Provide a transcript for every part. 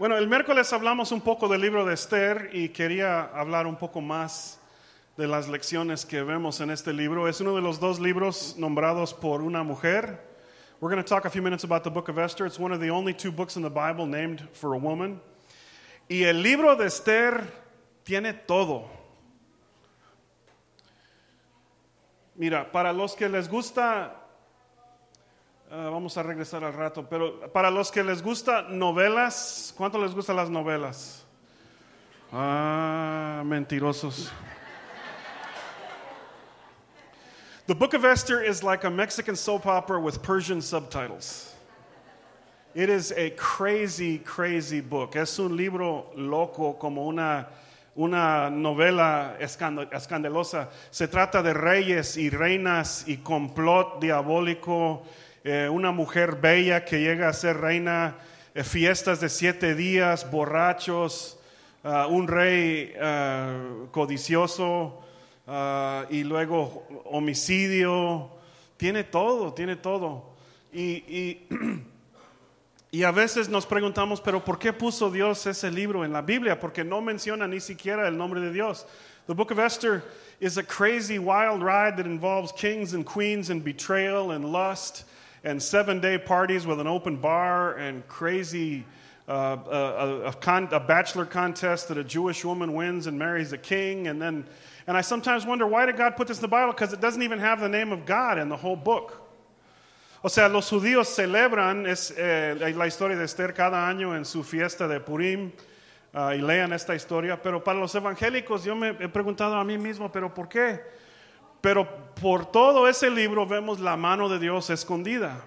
Bueno, el miércoles hablamos un poco del libro de Esther y quería hablar un poco más de las lecciones que vemos en este libro. Es uno de los dos libros nombrados por una mujer. We're going to talk a few minutes about the book of Esther. It's one of the only two books in the Bible named for a woman. Y el libro de Esther tiene todo. Mira, para los que les gusta Uh, vamos a regresar al rato, pero para los que les gusta novelas, ¿cuánto les gustan las novelas? Ah, mentirosos. the book of Esther is like a Mexican soap opera with Persian subtitles. It is a crazy, crazy book. Es un libro loco, como una, una novela escandalosa. Se trata de reyes y reinas y complot diabólico eh, una mujer bella que llega a ser reina, eh, fiestas de siete días, borrachos, uh, un rey uh, codicioso uh, y luego homicidio. Tiene todo, tiene todo. Y, y, y, a veces nos preguntamos, pero ¿por qué puso Dios ese libro en la Biblia? Porque no menciona ni siquiera el nombre de Dios. The book of Esther is a crazy, wild ride that involves kings and queens and betrayal and lust and seven day parties with an open bar and crazy uh, a, a, con, a, bachelor contest that a Jewish woman wins and marries a king. And then, and I sometimes wonder why did God put this in the Bible? Because it doesn't even have the name of God in the whole book. O sea, los judíos celebran es, eh, la historia de Esther cada año en su fiesta de Purim uh, y lean esta historia, pero para los evangélicos yo me he preguntado a mí mismo, pero ¿por qué? Pero por todo ese libro vemos la mano de Dios escondida.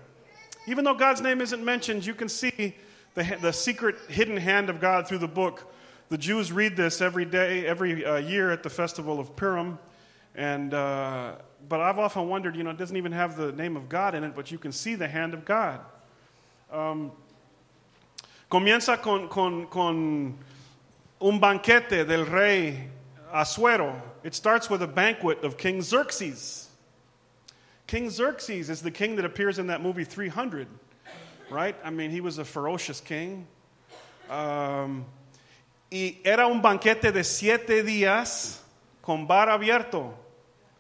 Even though God's name isn't mentioned, you can see the, the secret hidden hand of God through the book. The Jews read this every day, every uh, year at the festival of Purim. And, uh, but I've often wondered, you know, it doesn't even have the name of God in it, but you can see the hand of God. Um, comienza con, con, con un banquete del rey Asuero. It starts with a banquet of King Xerxes. King Xerxes is the king that appears in that movie 300, right? I mean, he was a ferocious king. Um, y era un banquete de siete días con bar abierto.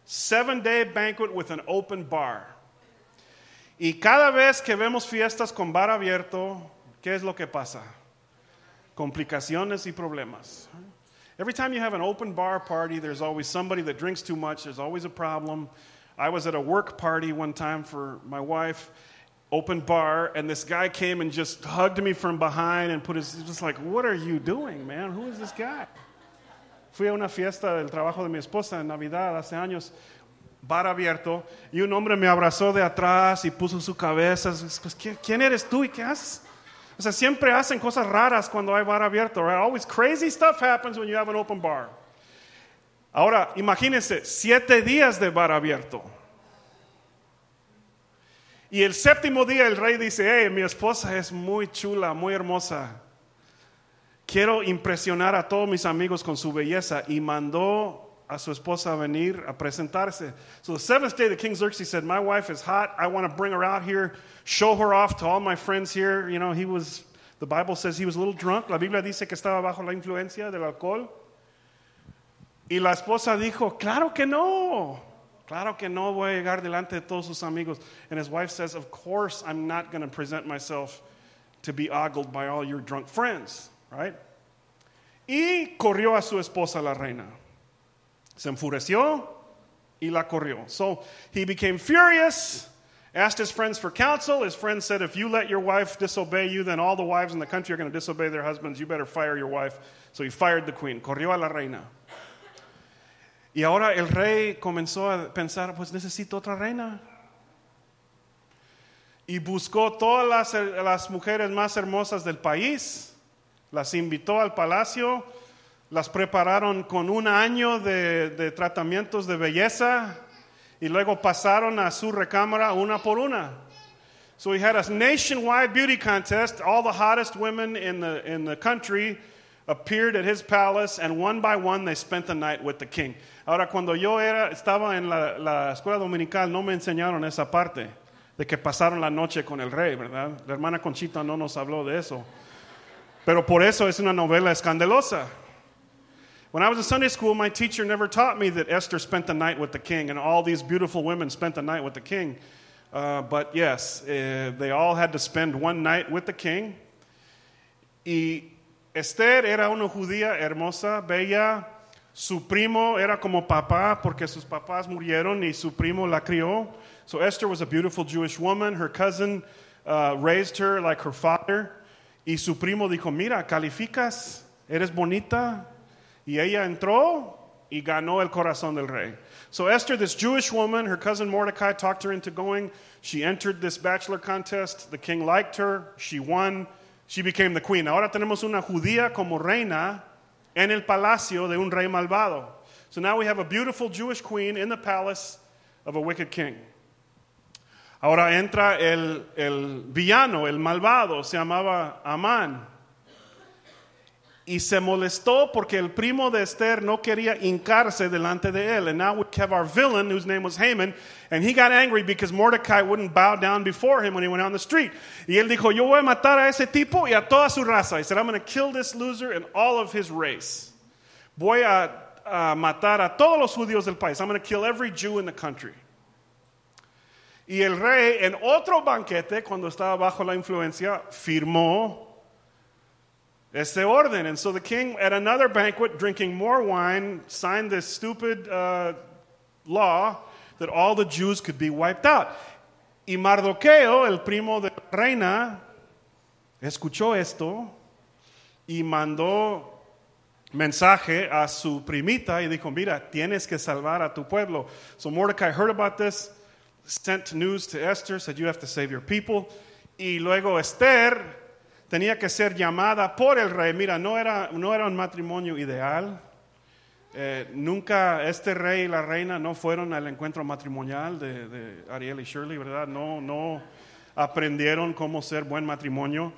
Seven day banquet with an open bar. Y cada vez que vemos fiestas con bar abierto, ¿qué es lo que pasa? Complicaciones y problemas. Every time you have an open bar party, there's always somebody that drinks too much, there's always a problem. I was at a work party one time for my wife, open bar, and this guy came and just hugged me from behind and put his, just like, What are you doing, man? Who is this guy? Fui a una fiesta del trabajo de mi esposa en Navidad hace años, bar abierto, y un hombre me abrazó de atrás y puso su cabeza. ¿Quién eres tú y qué haces? O sea, siempre hacen cosas raras cuando hay bar abierto. Always crazy stuff happens when you have an open bar. Ahora, imagínense, siete días de bar abierto. Y el séptimo día el rey dice, hey, mi esposa es muy chula, muy hermosa. Quiero impresionar a todos mis amigos con su belleza. Y mandó a su esposa a venir a presentarse. So the seventh day, the king Xerxes said, my wife is hot. I want to bring her out here show her off to all my friends here. You know, he was, the Bible says he was a little drunk. La Biblia dice que estaba bajo la influencia del alcohol. Y la esposa dijo, claro que no. Claro que no voy a llegar delante de todos sus amigos. And his wife says, of course I'm not going to present myself to be ogled by all your drunk friends, right? Y corrió a su esposa la reina. Se enfureció y la corrió. So he became furious asked his friends for counsel. His friends said, If you let your wife disobey you, then all the wives in the country are going to disobey their husbands. You better fire your wife. So he fired the queen. Corrió a la reina. Y ahora el rey comenzó a pensar, pues necesito otra reina. Y buscó todas las, las mujeres más hermosas del país, las invitó al palacio, las prepararon con un año de, tratamientos de belleza, y luego pasaron a su recámara una por una. So we had a nationwide beauty contest. All the hottest women in the, in the country appeared at his palace, and one by one they spent the night with the king. Ahora, cuando yo era, estaba en la, la escuela dominical, no me enseñaron esa parte de que pasaron la noche con el rey, ¿verdad? La hermana Conchita no nos habló de eso. Pero por eso es una novela escandalosa. When I was in Sunday school, my teacher never taught me that Esther spent the night with the king and all these beautiful women spent the night with the king. Uh, but yes, uh, they all had to spend one night with the king. Y Esther era una judía hermosa, bella. Su primo era como papá porque sus papás murieron y su primo la crió. So Esther was a beautiful Jewish woman. Her cousin uh, raised her like her father. Y su primo dijo, mira, calificas, eres bonita. Y ella entró y ganó el corazón del rey. So Esther, this Jewish woman, her cousin Mordecai talked her into going. She entered this bachelor contest. The king liked her. She won. She became the queen. Ahora tenemos una judía como reina en el palacio de un rey malvado. So now we have a beautiful Jewish queen in the palace of a wicked king. Ahora entra el, el villano, el malvado, se llamaba Amán. Y se molestó porque el primo de Esther no quería hincarse delante de él. And now we have our villain, whose name was Haman, and he got angry because Mordecai wouldn't bow down before him when he went on the street. Y él dijo, yo voy a matar a ese tipo y a toda su raza. He said, I'm going to kill this loser and all of his race. Voy a, a matar a todos los judíos del país. I'm going to kill every Jew in the country. Y el rey, en otro banquete, cuando estaba bajo la influencia, firmó este orden. And so the king, at another banquet, drinking more wine, signed this stupid uh, law that all the Jews could be wiped out. Y Mardoqueo, el primo de la reina, escuchó esto y mandó mensaje a su primita y dijo, mira, tienes que salvar a tu pueblo. So Mordecai heard about this, sent news to Esther, said, you have to save your people. Y luego Esther tenía que ser llamada por el rey. Mira, no era, no era un matrimonio ideal. Eh, nunca este rey y la reina no fueron al encuentro matrimonial de, de, Ariel y Shirley, ¿verdad? No, no aprendieron cómo ser buen matrimonio.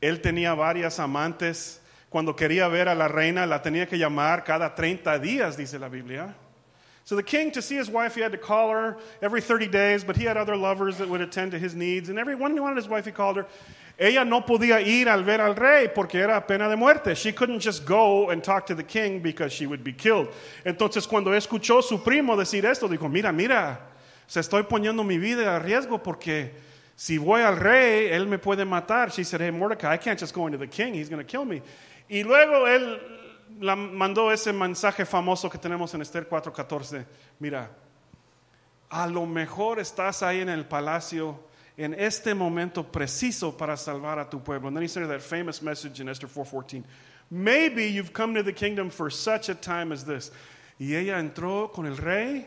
Él tenía varias amantes. Cuando quería ver a la reina, la tenía que llamar cada 30 días, dice la Biblia. So the king, to see his wife, he had to call her every 30 days, but he had other lovers that would attend to his needs. And every one he wanted his wife, he called her. Ella no podía ir al ver al rey porque era pena de muerte. She couldn't just go and talk to the king because she would be killed. Entonces, cuando escuchó su primo decir esto, dijo: Mira, mira, se estoy poniendo mi vida a riesgo porque si voy al rey, él me puede matar. She said, Hey, Mordecai, I can't just go into the king, he's going to kill me. Y luego él la mandó ese mensaje famoso que tenemos en Esther 4:14. Mira, a lo mejor estás ahí en el palacio en este momento preciso para salvar a tu pueblo. And then he said that famous message in Esther 4:14. Maybe you've come to the kingdom for such a time as this. Y ella entró con el rey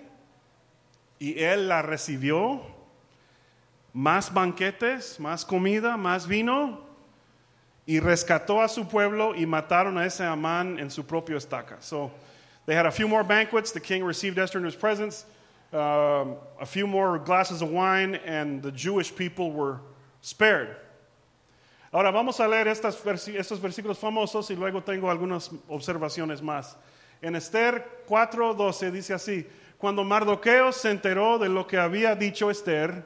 y él la recibió. Más banquetes, más comida, más vino. Y rescató a su pueblo y mataron a ese Amán en su propio estaca. So they had a few more banquets. The king received Esther in his presence. Um, a few more glasses of wine, and the Jewish people were spared. Ahora vamos a leer estas estos versículos famosos y luego tengo algunas observaciones más. En Esther 4:12 dice así: Cuando Mardoqueo se enteró de lo que había dicho Esther,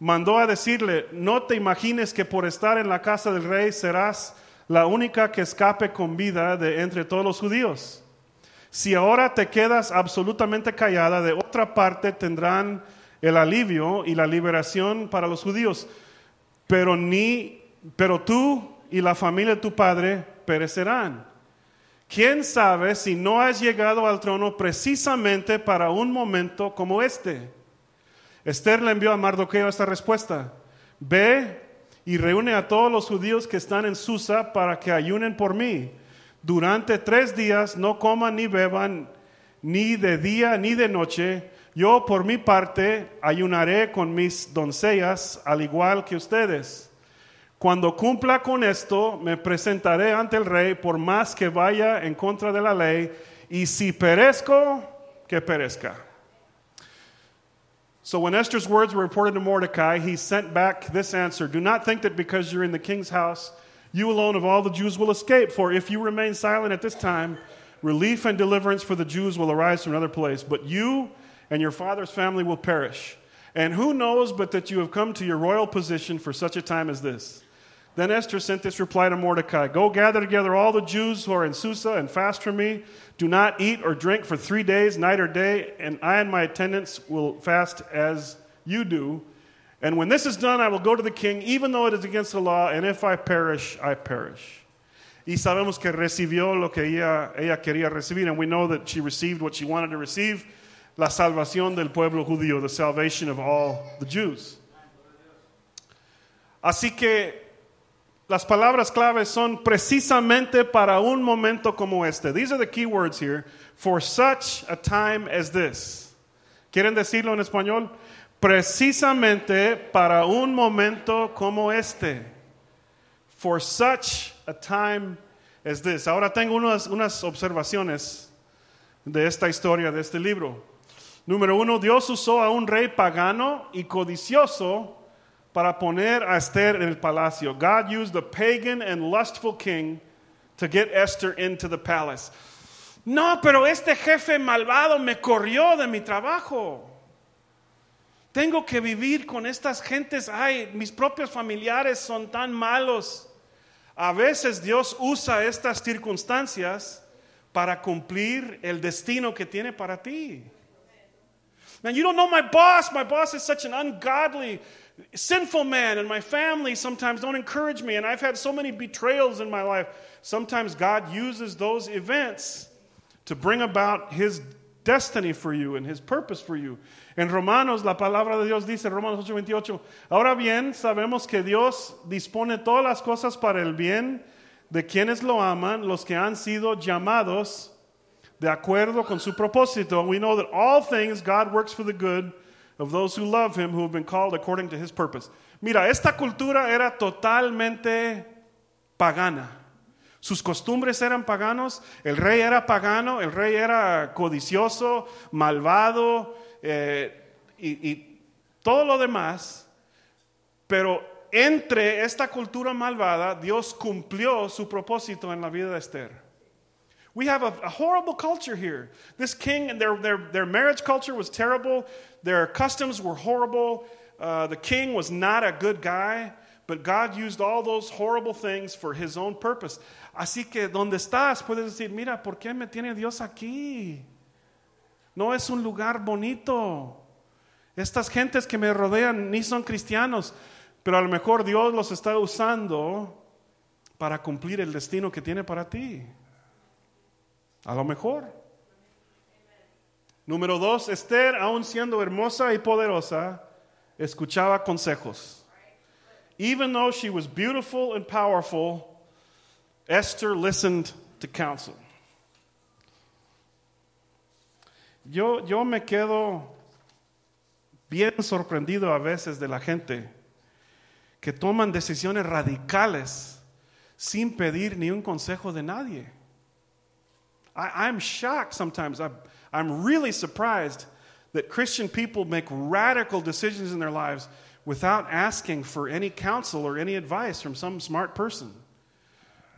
mandó a decirle: No te imagines que por estar en la casa del rey serás la única que escape con vida de entre todos los judíos. Si ahora te quedas absolutamente callada, de otra parte tendrán el alivio y la liberación para los judíos. Pero ni, pero tú y la familia de tu padre perecerán. ¿Quién sabe si no has llegado al trono precisamente para un momento como este? Esther le envió a Mardoqueo esta respuesta. Ve y reúne a todos los judíos que están en Susa para que ayunen por mí durante tres días no coman ni beban, ni de día ni de noche. Yo por mi parte ayunaré con mis doncellas, al igual que ustedes. Cuando cumpla con esto, me presentaré ante el rey por más que vaya en contra de la ley, y si perezco, que perezca. So when Esther's words were reported to Mordecai, he sent back this answer Do not think that because you're in the king's house, you alone of all the Jews will escape, for if you remain silent at this time, relief and deliverance for the Jews will arise from another place. But you and your father's family will perish. And who knows but that you have come to your royal position for such a time as this? Then Esther sent this reply to Mordecai Go gather together all the Jews who are in Susa and fast for me. Do not eat or drink for three days, night or day, and I and my attendants will fast as you do. And when this is done, I will go to the king, even though it is against the law, and if I perish, I perish. Y sabemos que recibió lo que ella, ella quería recibir, and we know that she received what she wanted to receive la salvación del pueblo judío, the salvation of all the Jews. Así que las palabras claves son precisamente para un momento como este. These are the key words here. For such a time as this. ¿Quieren decirlo en español? Precisamente para un momento como este. For such a time as this. Ahora tengo unas, unas observaciones de esta historia, de este libro. Número uno, Dios usó a un rey pagano y codicioso para poner a Esther en el palacio. God used a pagan and lustful king to get Esther into the palace. No, pero este jefe malvado me corrió de mi trabajo. Tengo que vivir con estas gentes. Ay, mis propios familiares son tan malos. A veces Dios usa estas circunstancias para cumplir el destino que tiene para ti. Man, you don't know my boss. My boss is such an ungodly, sinful man, and my family sometimes don't encourage me, and I've had so many betrayals in my life. Sometimes God uses those events to bring about His destiny for you and His purpose for you. En Romanos, la palabra de Dios dice, Romanos 8:28, ahora bien, sabemos que Dios dispone todas las cosas para el bien de quienes lo aman, los que han sido llamados de acuerdo con su propósito. We know that all things God works for the good of those who love him, who have been called according to his purpose. Mira, esta cultura era totalmente pagana. Sus costumbres eran paganos, el rey era pagano, el rey era codicioso, malvado eh, y, y todo lo demás, pero entre esta cultura malvada, Dios cumplió su propósito en la vida de Esther. We have a, a, horrible culture here. This king and their, their, their marriage culture was terrible. Their customs were horrible. Uh, the king was not a good guy, but God used all those horrible things for his own purpose. Así que donde estás puedes decir, mira, ¿por qué me tiene Dios aquí? No es un lugar bonito. Estas gentes que me rodean ni son cristianos, pero a lo mejor Dios los está usando para cumplir el destino que tiene para ti. A lo mejor. Número dos, Esther, aun siendo hermosa y poderosa, escuchaba consejos. Even though she was beautiful and powerful, Esther listened to counsel. Yo, yo me quedo bien sorprendido a veces de la gente que toman decisiones radicales sin pedir ni un consejo de nadie. I, am shocked sometimes. I'm, I'm really surprised that Christian people make radical decisions in their lives without asking for any counsel or any advice from some smart person.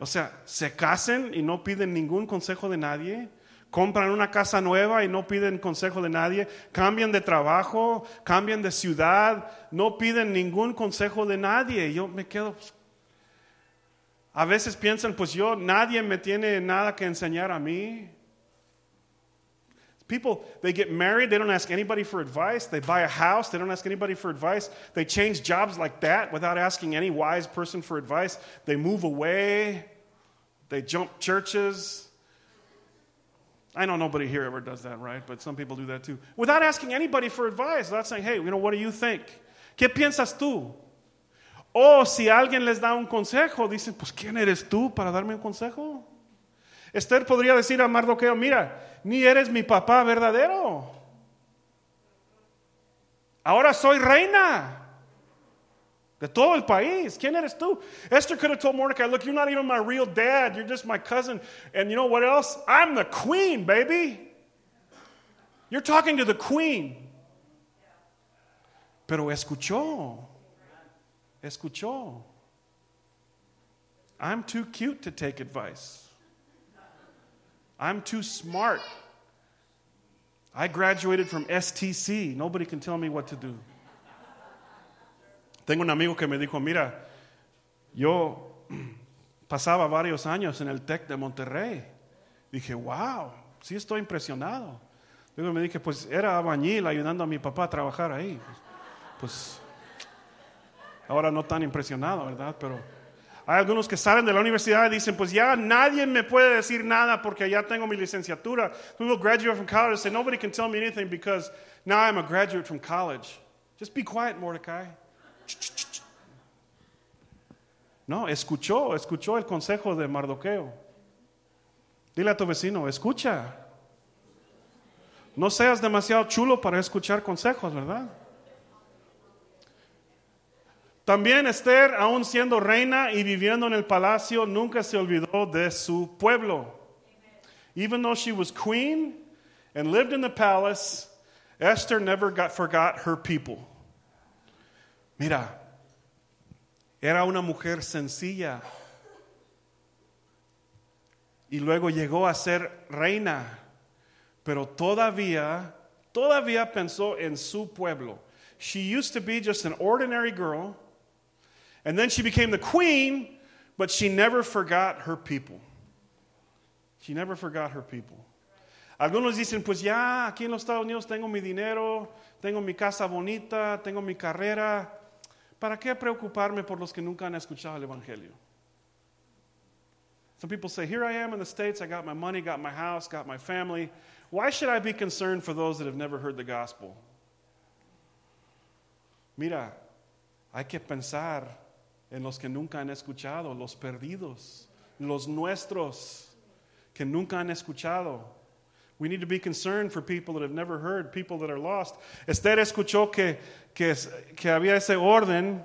O sea, se casen y no piden ningún consejo de nadie. Compran una casa nueva y no piden consejo de nadie. Cambian de trabajo, cambian de ciudad, no piden ningún consejo de nadie. Yo me quedo, A veces piensan, pues yo, nadie me tiene nada que enseñar a mí. People, they get married, they don't ask anybody for advice. They buy a house, they don't ask anybody for advice. They change jobs like that without asking any wise person for advice. They move away, they jump churches. I know nobody here ever does that, right? But some people do that too. Without asking anybody for advice, without saying, hey, you know, what do you think? ¿Qué piensas tú? O si alguien les da un consejo, dicen, pues ¿quién eres tú para darme un consejo? Esther podría decir a Mardoqueo, mira, ni eres mi papá verdadero. Ahora soy reina de todo el país. ¿Quién eres tú? Esther could have told Mordecai, look, you're not even my real dad. You're just my cousin. And you know what else? I'm the queen, baby. You're talking to the queen. Pero escuchó. Escuchó. I'm too cute to take advice. I'm too smart. I graduated from STC. Nobody can tell me what to do. Tengo un amigo que me dijo, mira, Yo pasaba varios años en el TEC de Monterrey. Dije, wow, sí estoy impresionado. Luego me dije, pues era abañil ayudando a mi papá a trabajar ahí. Pues, ahora no tan impresionado, ¿verdad? Pero hay algunos que salen de la universidad y dicen, pues ya nadie me puede decir nada porque ya tengo mi licenciatura. We will graduate from college and say, nobody can tell me anything because now I'm a graduate from college. Just be quiet, Mordecai. No, escuchó, escuchó el consejo de Mardoqueo. Dile a tu vecino, escucha. No seas demasiado chulo para escuchar consejos, ¿verdad? También Esther, aún siendo reina y viviendo en el palacio, nunca se olvidó de su pueblo. Even though she was queen and lived in the palace, Esther never got, forgot her people. Mira, era una mujer sencilla y luego llegó a ser reina, pero todavía, todavía pensó en su pueblo. She used to be just an ordinary girl, and then she became the queen, but she never forgot her people. She never forgot her people. Algunos dicen, pues ya, aquí en los Estados Unidos tengo mi dinero, tengo mi casa bonita, tengo mi carrera. ¿Para qué preocuparme por los que nunca han escuchado el Evangelio? Some people say, Here I am in the States, I got my money, got my house, got my family. Why should I be concerned for those that have never heard the gospel? Mira, hay que pensar en los que nunca han escuchado, los perdidos, los nuestros que nunca han escuchado. We need to be concerned for people that have never heard, people that are lost. Esther escuchó que, que, que había ese orden,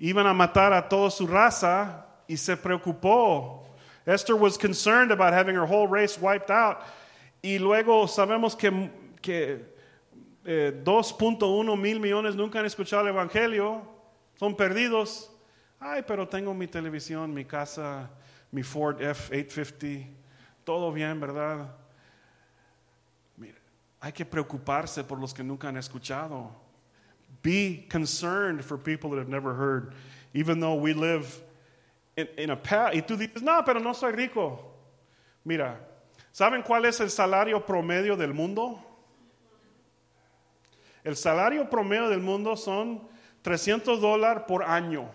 iban a matar a toda su raza y se preocupó. Esther was concerned about having her whole race wiped out. Y luego sabemos que, que eh, 2.1 mil millones nunca han escuchado el Evangelio, son perdidos. Ay, pero tengo mi televisión, mi casa, mi Ford F-850, todo bien, ¿verdad? Hay que preocuparse por los que nunca han escuchado. Be concerned for people that have never heard, even though we live in, in a path. Y tú dices, no, pero no soy rico. Mira, ¿saben cuál es el salario promedio del mundo? El salario promedio del mundo son 300 dólares por año.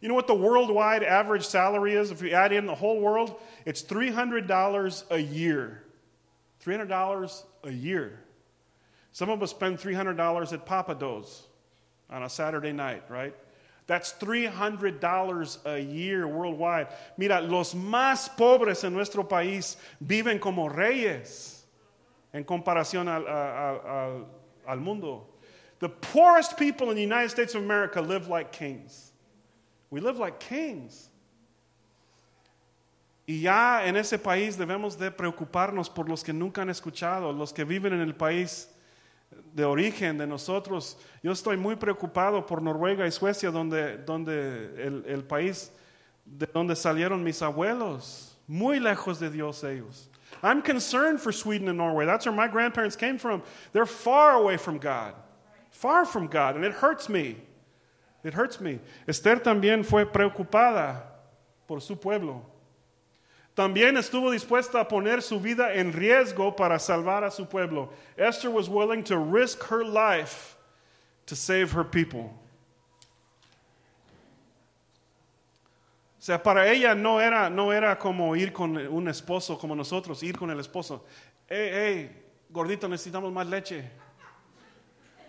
You know what the worldwide average salary is? If you add in the whole world, it's $300 a year. $300 a year. Some of us spend $300 at Papa Do's on a Saturday night, right? That's $300 a year worldwide. Mira, los más pobres en nuestro país viven como reyes en comparación al, al, al, al mundo. The poorest people in the United States of America live like kings. We live like kings. Y ya en ese país debemos de preocuparnos por los que nunca han escuchado, los que viven en el país de origen de nosotros. Yo estoy muy preocupado por Noruega y Suecia, donde, donde el, el país de donde salieron mis abuelos, muy lejos de Dios ellos. I'm concerned for Sweden and Norway. That's where my grandparents came from. They're far away from God, far from God, and it hurts me. It hurts me. Esther también fue preocupada por su pueblo. También estuvo dispuesta a poner su vida en riesgo para salvar a su pueblo. Esther was willing to risk her life to save her people. O sea, para ella no era, no era como ir con un esposo como nosotros, ir con el esposo. Hey, hey, gordito, necesitamos más leche.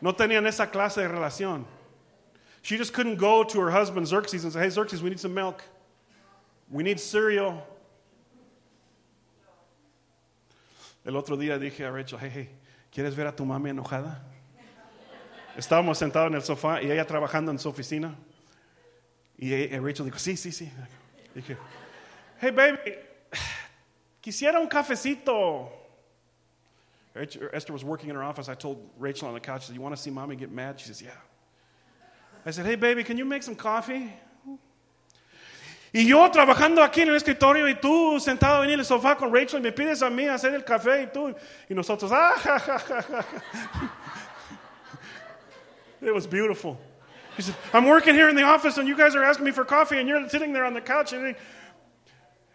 No tenían esa clase de relación. She just couldn't go to her husband Xerxes and say, hey, Xerxes, we need some milk. We need cereal. El otro día dije a Rachel, hey, hey, ¿quieres ver a tu mami enojada? Estábamos sentados en el sofá y ella trabajando en su oficina. Y Rachel dijo, sí, sí, sí. Dije, hey, baby, quisiera un cafecito. Esther was working in her office. I told Rachel on the couch, you want to see mommy get mad? She says, yeah. I said, hey, baby, can you make some coffee? Y yo trabajando aquí en el escritorio y tú sentado en el sofá con Rachel y me pides a mí hacer el café y tú y nosotros ah ja, ja, ja, It was beautiful. He said, I'm working here in the office and you guys are asking me for coffee and you're sitting there on the couch. And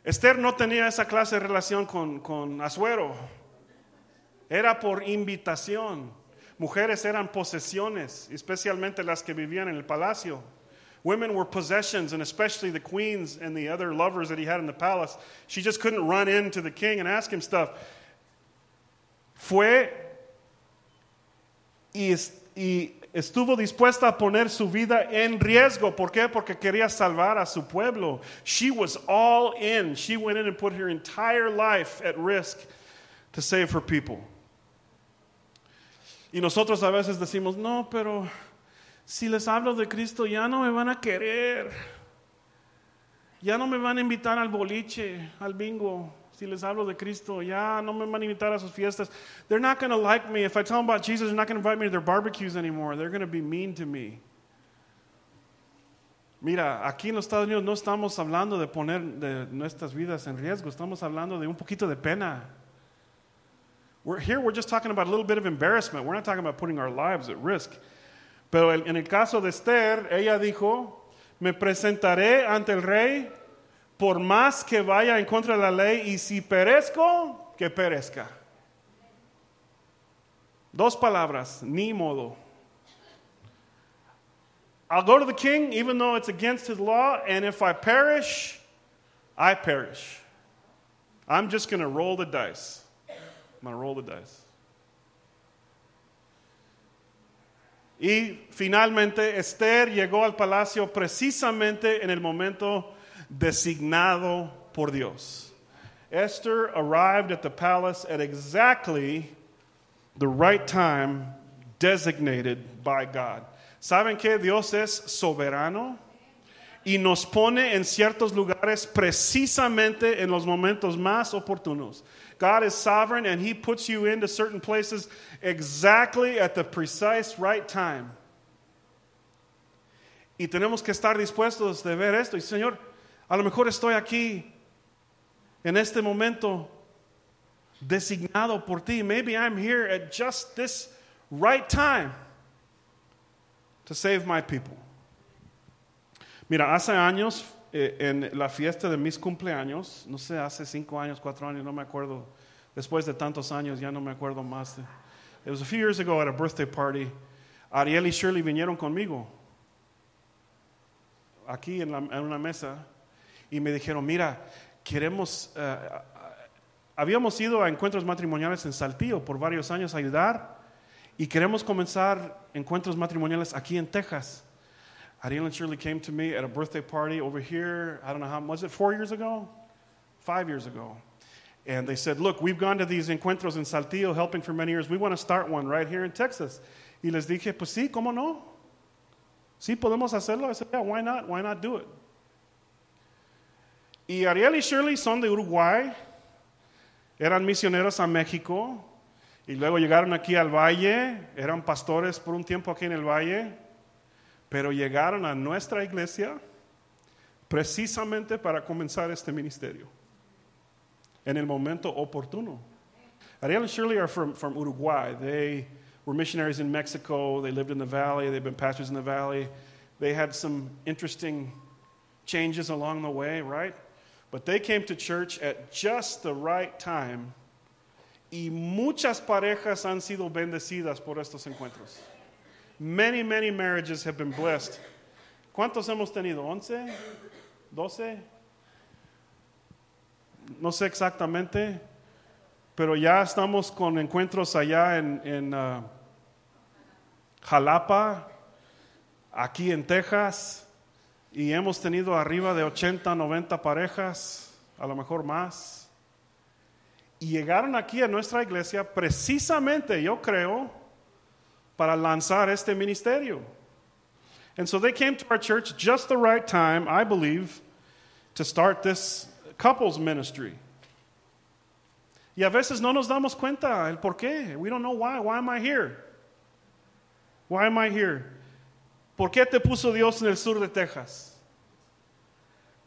Esther no tenía esa clase de relación con, con Asuero. Era por invitación. Mujeres eran posesiones, especialmente las que vivían en el palacio. Women were possessions, and especially the queens and the other lovers that he had in the palace. She just couldn't run into the king and ask him stuff. Fue y, y estuvo dispuesta a poner su vida en riesgo. ¿Por qué? Porque quería salvar a su pueblo. She was all in. She went in and put her entire life at risk to save her people. Y nosotros a veces decimos, no, pero si les hablo de Cristo ya no me van a querer. Ya no me van a invitar al boliche, al bingo. Si les hablo de Cristo, ya no me van a invitar a sus fiestas. They're not going to like me. If I tell them about Jesus, they're not going to invite me to their barbecues anymore. They're going to be mean to me. Mira, aquí en los Estados Unidos no estamos hablando de poner de nuestras vidas en riesgo, estamos hablando de un poquito de pena. We're, here we're just talking about a little bit of embarrassment. We're not talking about putting our lives at risk. Pero en el caso de Esther, ella dijo, me presentaré ante el rey por más que vaya en contra de la ley y si perezco, que perezca. Dos palabras, ni modo. I'll go to the king even though it's against his law, and if I perish, I perish. I'm just going to roll the dice. I'm going to roll the dice. Y finalmente Esther llegó al palacio precisamente en el momento designado por Dios. Esther arrived at the palace at exactly the right time designated by God. ¿Saben que Dios es soberano? Y nos pone en ciertos lugares precisamente en los momentos más oportunos. God is sovereign and He puts you into certain places exactly at the precise right time. Y tenemos que estar dispuestos de ver esto. Y Señor, a lo mejor estoy aquí en este momento designado por ti. Maybe I'm here at just this right time to save my people. Mira, hace años, eh, en la fiesta de mis cumpleaños, no sé, hace cinco años, cuatro años, no me acuerdo, después de tantos años, ya no me acuerdo más. It was a few years ago at a birthday party. Ariel y Shirley vinieron conmigo, aquí en, la, en una mesa, y me dijeron, mira, queremos, uh, habíamos ido a encuentros matrimoniales en Saltillo por varios años a ayudar y queremos comenzar encuentros matrimoniales aquí en Texas. Ariel and Shirley came to me at a birthday party over here, I don't know how, was it four years ago? Five years ago. And they said, Look, we've gone to these encuentros in Saltillo helping for many years. We want to start one right here in Texas. Y les dije, Pues sí, ¿cómo no? Sí, podemos hacerlo. I said, Yeah, why not? Why not do it? Y Ariel y Shirley son de Uruguay, eran misioneros a México y luego llegaron aquí al valle, eran pastores por un tiempo aquí en el valle, pero llegaron a nuestra iglesia precisamente para comenzar este ministerio en el momento oportuno. Ariel and Shirley are from, from Uruguay. They were missionaries in Mexico. They lived in the valley. They've been pastors in the valley. They had some interesting changes along the way, right? But they came to church at just the right time. Y muchas parejas han sido bendecidas por estos encuentros. Many, many marriages have been blessed. ¿Cuántos hemos tenido? ¿11? ¿12? No sé exactamente, pero ya estamos con encuentros allá en, uh, Jalapa, aquí en Texas, y hemos tenido arriba de 80, 90 parejas, a lo mejor más. Y llegaron aquí a nuestra iglesia precisamente, yo creo, para lanzar este ministerio. And so they came to our church just the right time, I believe, to start this couples ministry. Y a veces no nos damos cuenta el por qué. We don't know why. Why am I here? Why am I here? ¿Por qué te puso Dios en el sur de Texas?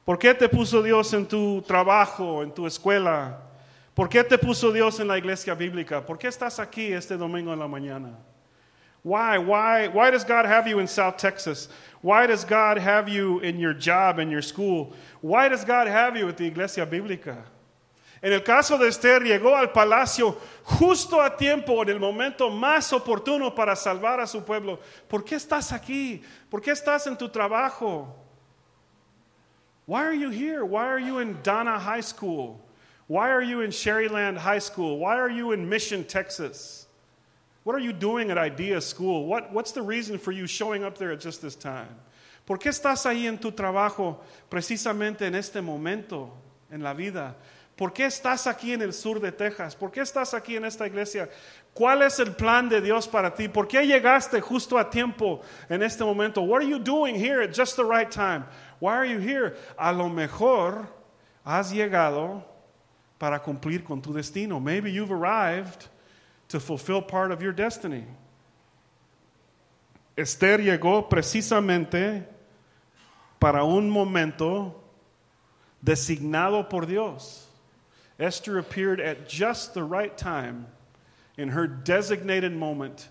¿Por qué te puso Dios en tu trabajo, en tu escuela? ¿Por qué te puso Dios en la iglesia bíblica? ¿Por qué estás aquí este domingo en la mañana? Why? Why? Why does God have you in South Texas? Why does God have you in your job, in your school? Why does God have you at the Iglesia Bíblica? En el caso de Esther, llegó al palacio justo a tiempo, en el momento más oportuno para salvar a su pueblo. ¿Por qué estás aquí? ¿Por qué estás en tu trabajo? Why are you here? Why are you in Donna High School? Why are you in Sharyland High School? Why are you in Mission, Texas? What are you doing at Idea School? What, what's the reason for you showing up there at just this time? ¿Por qué estás ahí en tu trabajo precisamente en este momento en la vida? ¿Por qué estás aquí en el sur de Texas? ¿Por qué estás aquí en esta iglesia? ¿Cuál es el plan de Dios para ti? ¿Por qué llegaste justo a tiempo en este momento? What are you doing here at just the right time? Why are you here? A lo mejor has llegado para cumplir con tu destino. Maybe you've arrived to fulfill part of your destiny. Esther llegó precisamente para un momento designado por Dios. Esther appeared at just the right time in her designated moment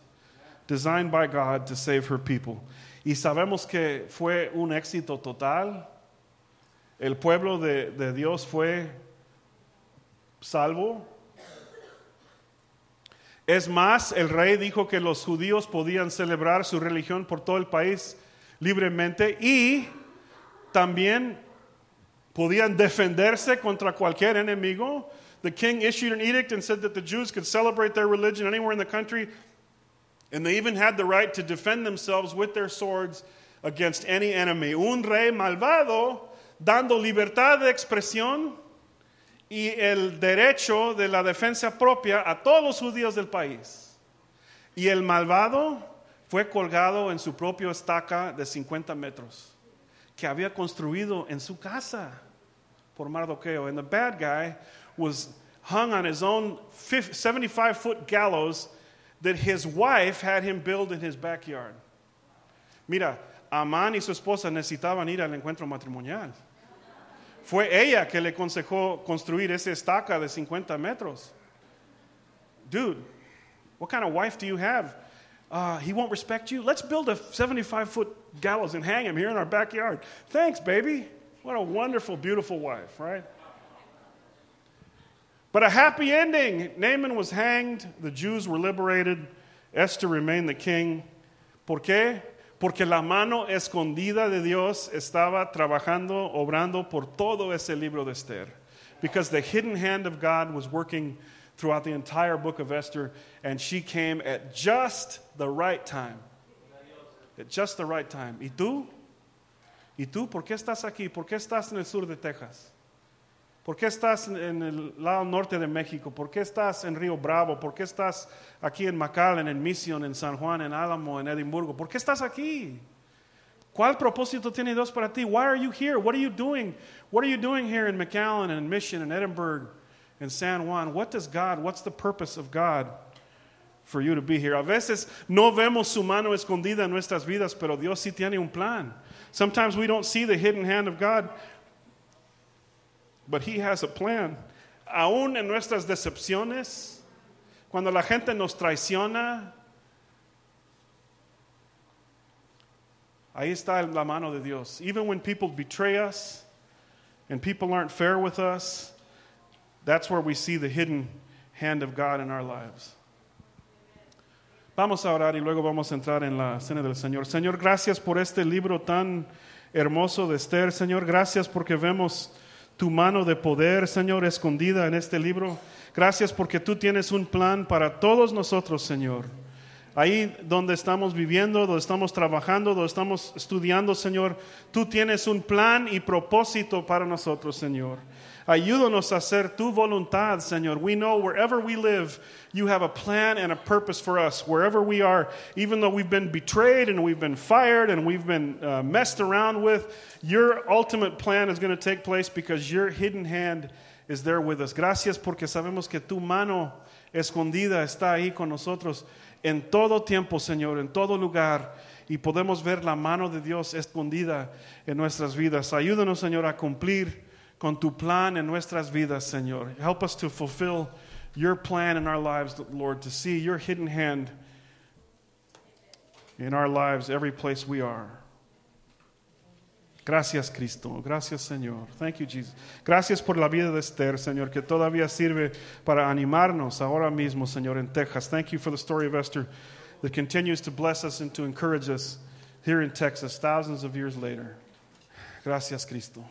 designed by God to save her people. Y sabemos que fue un éxito total. El pueblo de, de Dios fue salvo. Es más, el rey dijo que los judíos podían celebrar su religión por todo el país libremente y también podían defenderse contra cualquier enemigo. The king issued an edict and said that the Jews could celebrate their religion anywhere in the country, and they even had the right to defend themselves with their swords against any enemy. Un rey malvado dando libertad de expresión y el derecho de la defensa propia a todos los judíos del país. Y el malvado fue colgado en su propio estaca de 50 metros que había construido en su casa por Mardoqueo. And the bad guy was hung on his own 75 foot gallows that his wife had him build in his backyard. Mira, Amán y su esposa necesitaban ir al encuentro matrimonial. Fue ella que le aconsejó construir esa estaca de 50 metros. Dude, what kind of wife do you have? Uh, he won't respect you. Let's build a 75 foot gallows and hang him here in our backyard. Thanks, baby. What a wonderful, beautiful wife, right? But a happy ending. Naaman was hanged, the Jews were liberated, Esther remained the king. ¿Por qué? Porque la mano escondida de Dios estaba trabajando, obrando por todo ese libro de Esther. Because the hidden hand of God was working throughout the entire book of Esther, and she came at just the right time. At just the right time. ¿Y tú? ¿Y tú por qué estás aquí? ¿Por qué estás en el sur de Texas? ¿Por qué estás en el lado norte de México? ¿Por qué estás en Río Bravo? ¿Por qué estás aquí en McAllen, en Mission, en San Juan, en Álamo, en Edimburgo? ¿Por qué estás aquí? ¿Cuál propósito tiene Dios para ti? Why are you here? What are you doing? What are you doing here in McAllen and Mission and Edinburg and San Juan? What does God, what's the purpose of God for you to be here? A veces no vemos su mano escondida en nuestras vidas, pero Dios sí tiene un plan. Sometimes we don't see the hidden hand of God, but He has a plan. Aún en nuestras decepciones, cuando la gente nos traiciona, ahí está la mano de Dios. Even when people betray us and people aren't fair with us, that's where we see the hidden hand of God in our lives. Vamos a orar y luego vamos a entrar en la cena del Señor. Señor, gracias por este libro tan hermoso de Esther. Señor, gracias porque vemos tu mano de poder, Señor, escondida en este libro. Gracias porque tú tienes un plan para todos nosotros, Señor. Ahí donde estamos viviendo, donde estamos trabajando, donde estamos estudiando, Señor, tú tienes un plan y propósito para nosotros, Señor. Ayúdanos a hacer tu voluntad, Señor. We know wherever we live, you have a plan and a purpose for us. Wherever we are, even though we've been betrayed and we've been fired and we've been uh, messed around with, your ultimate plan is going to take place because your hidden hand is there with us. Gracias porque sabemos que tu mano escondida está ahí con nosotros en todo tiempo, Señor, en todo lugar. Y podemos ver la mano de Dios escondida en nuestras vidas. Ayúdanos, Señor, a cumplir con tu plan en nuestras vidas, Señor. Help us to fulfill your plan in our lives, Lord, to see your hidden hand in our lives, every place we are. Gracias, Cristo. Gracias, Señor. Thank you, Jesus. Gracias por la vida de Esther, Señor, que todavía sirve para animarnos ahora mismo, Señor, en Texas. Thank you for the story of Esther that continues to bless us and to encourage us here in Texas thousands of years later. Gracias, Cristo.